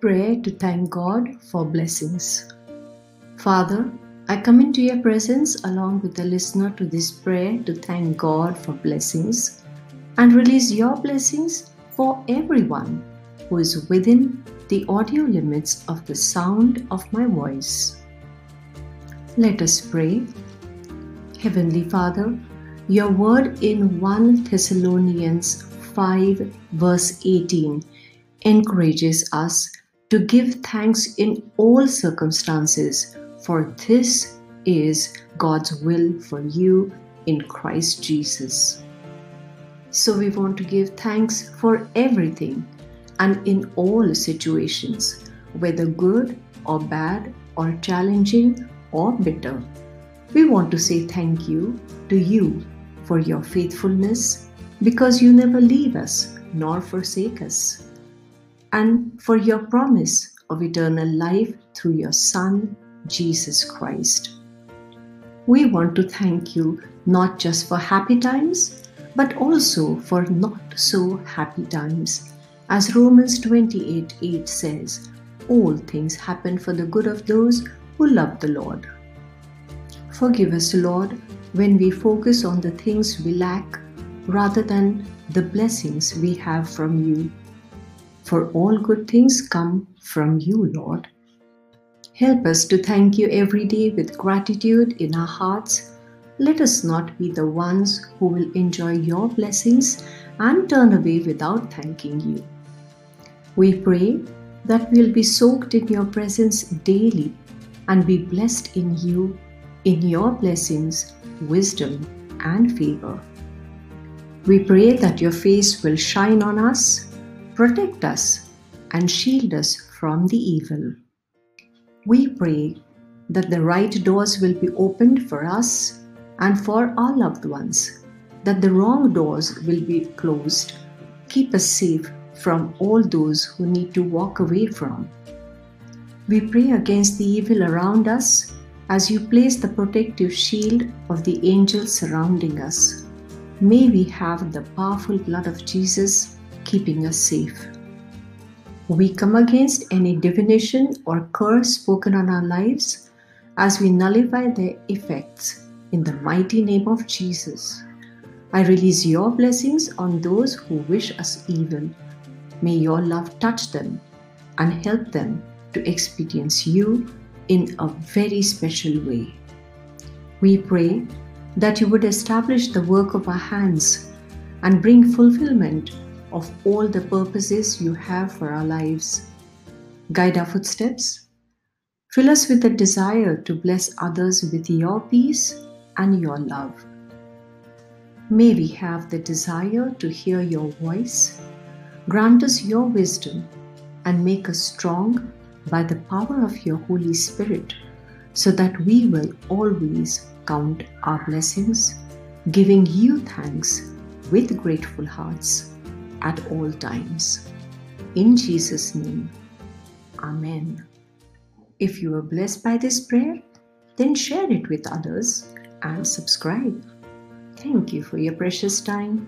Prayer to thank God for blessings. Father, I come into your presence along with the listener to this prayer to thank God for blessings and release your blessings for everyone who is within the audio limits of the sound of my voice. Let us pray. Heavenly Father, your word in 1 Thessalonians 5, verse 18 encourages us to give thanks in all circumstances, for this is God's will for you in Christ Jesus. So we want to give thanks for everything and in all situations, whether good or bad or challenging or bitter. We want to say thank you to you for your faithfulness because you never leave us nor forsake us and for your promise of eternal life through your Son, Jesus Christ. We want to thank you not just for happy times, but also for not so happy times. As Romans 28 8 says, all things happen for the good of those who love the Lord. Forgive us, Lord, when we focus on the things we lack rather than the blessings we have from you for all good things come from you, Lord. Help us to thank you every day with gratitude in our hearts. Let us not be the ones who will enjoy your blessings and turn away without thanking you. We pray that we'll be soaked in your presence daily and be blessed in you, in your blessings, wisdom, and favor. We pray that your face will shine on us protect us and shield us from the evil. We pray that the right doors will be opened for us and for our loved ones, that the wrong doors will be closed. Keep us safe from all those who need to walk away from. We pray against the evil around us as you place the protective shield of the angels surrounding us. May we have the powerful blood of Jesus keeping us safe. We come against any divination or curse spoken on our lives as we nullify their effects in the mighty name of Jesus. I release your blessings on those who wish us evil. May your love touch them and help them to experience you in a very special way. We pray that you would establish the work of our hands and bring fulfillment of all the purposes you have for our lives. Guide our footsteps. Fill us with the desire to bless others with your peace and your love. May we have the desire to hear your voice. Grant us your wisdom and make us strong by the power of your Holy Spirit so that we will always count our blessings, giving you thanks with grateful hearts at all times. In Jesus' name, Amen. If you were blessed by this prayer, then share it with others and subscribe. Thank you for your precious time.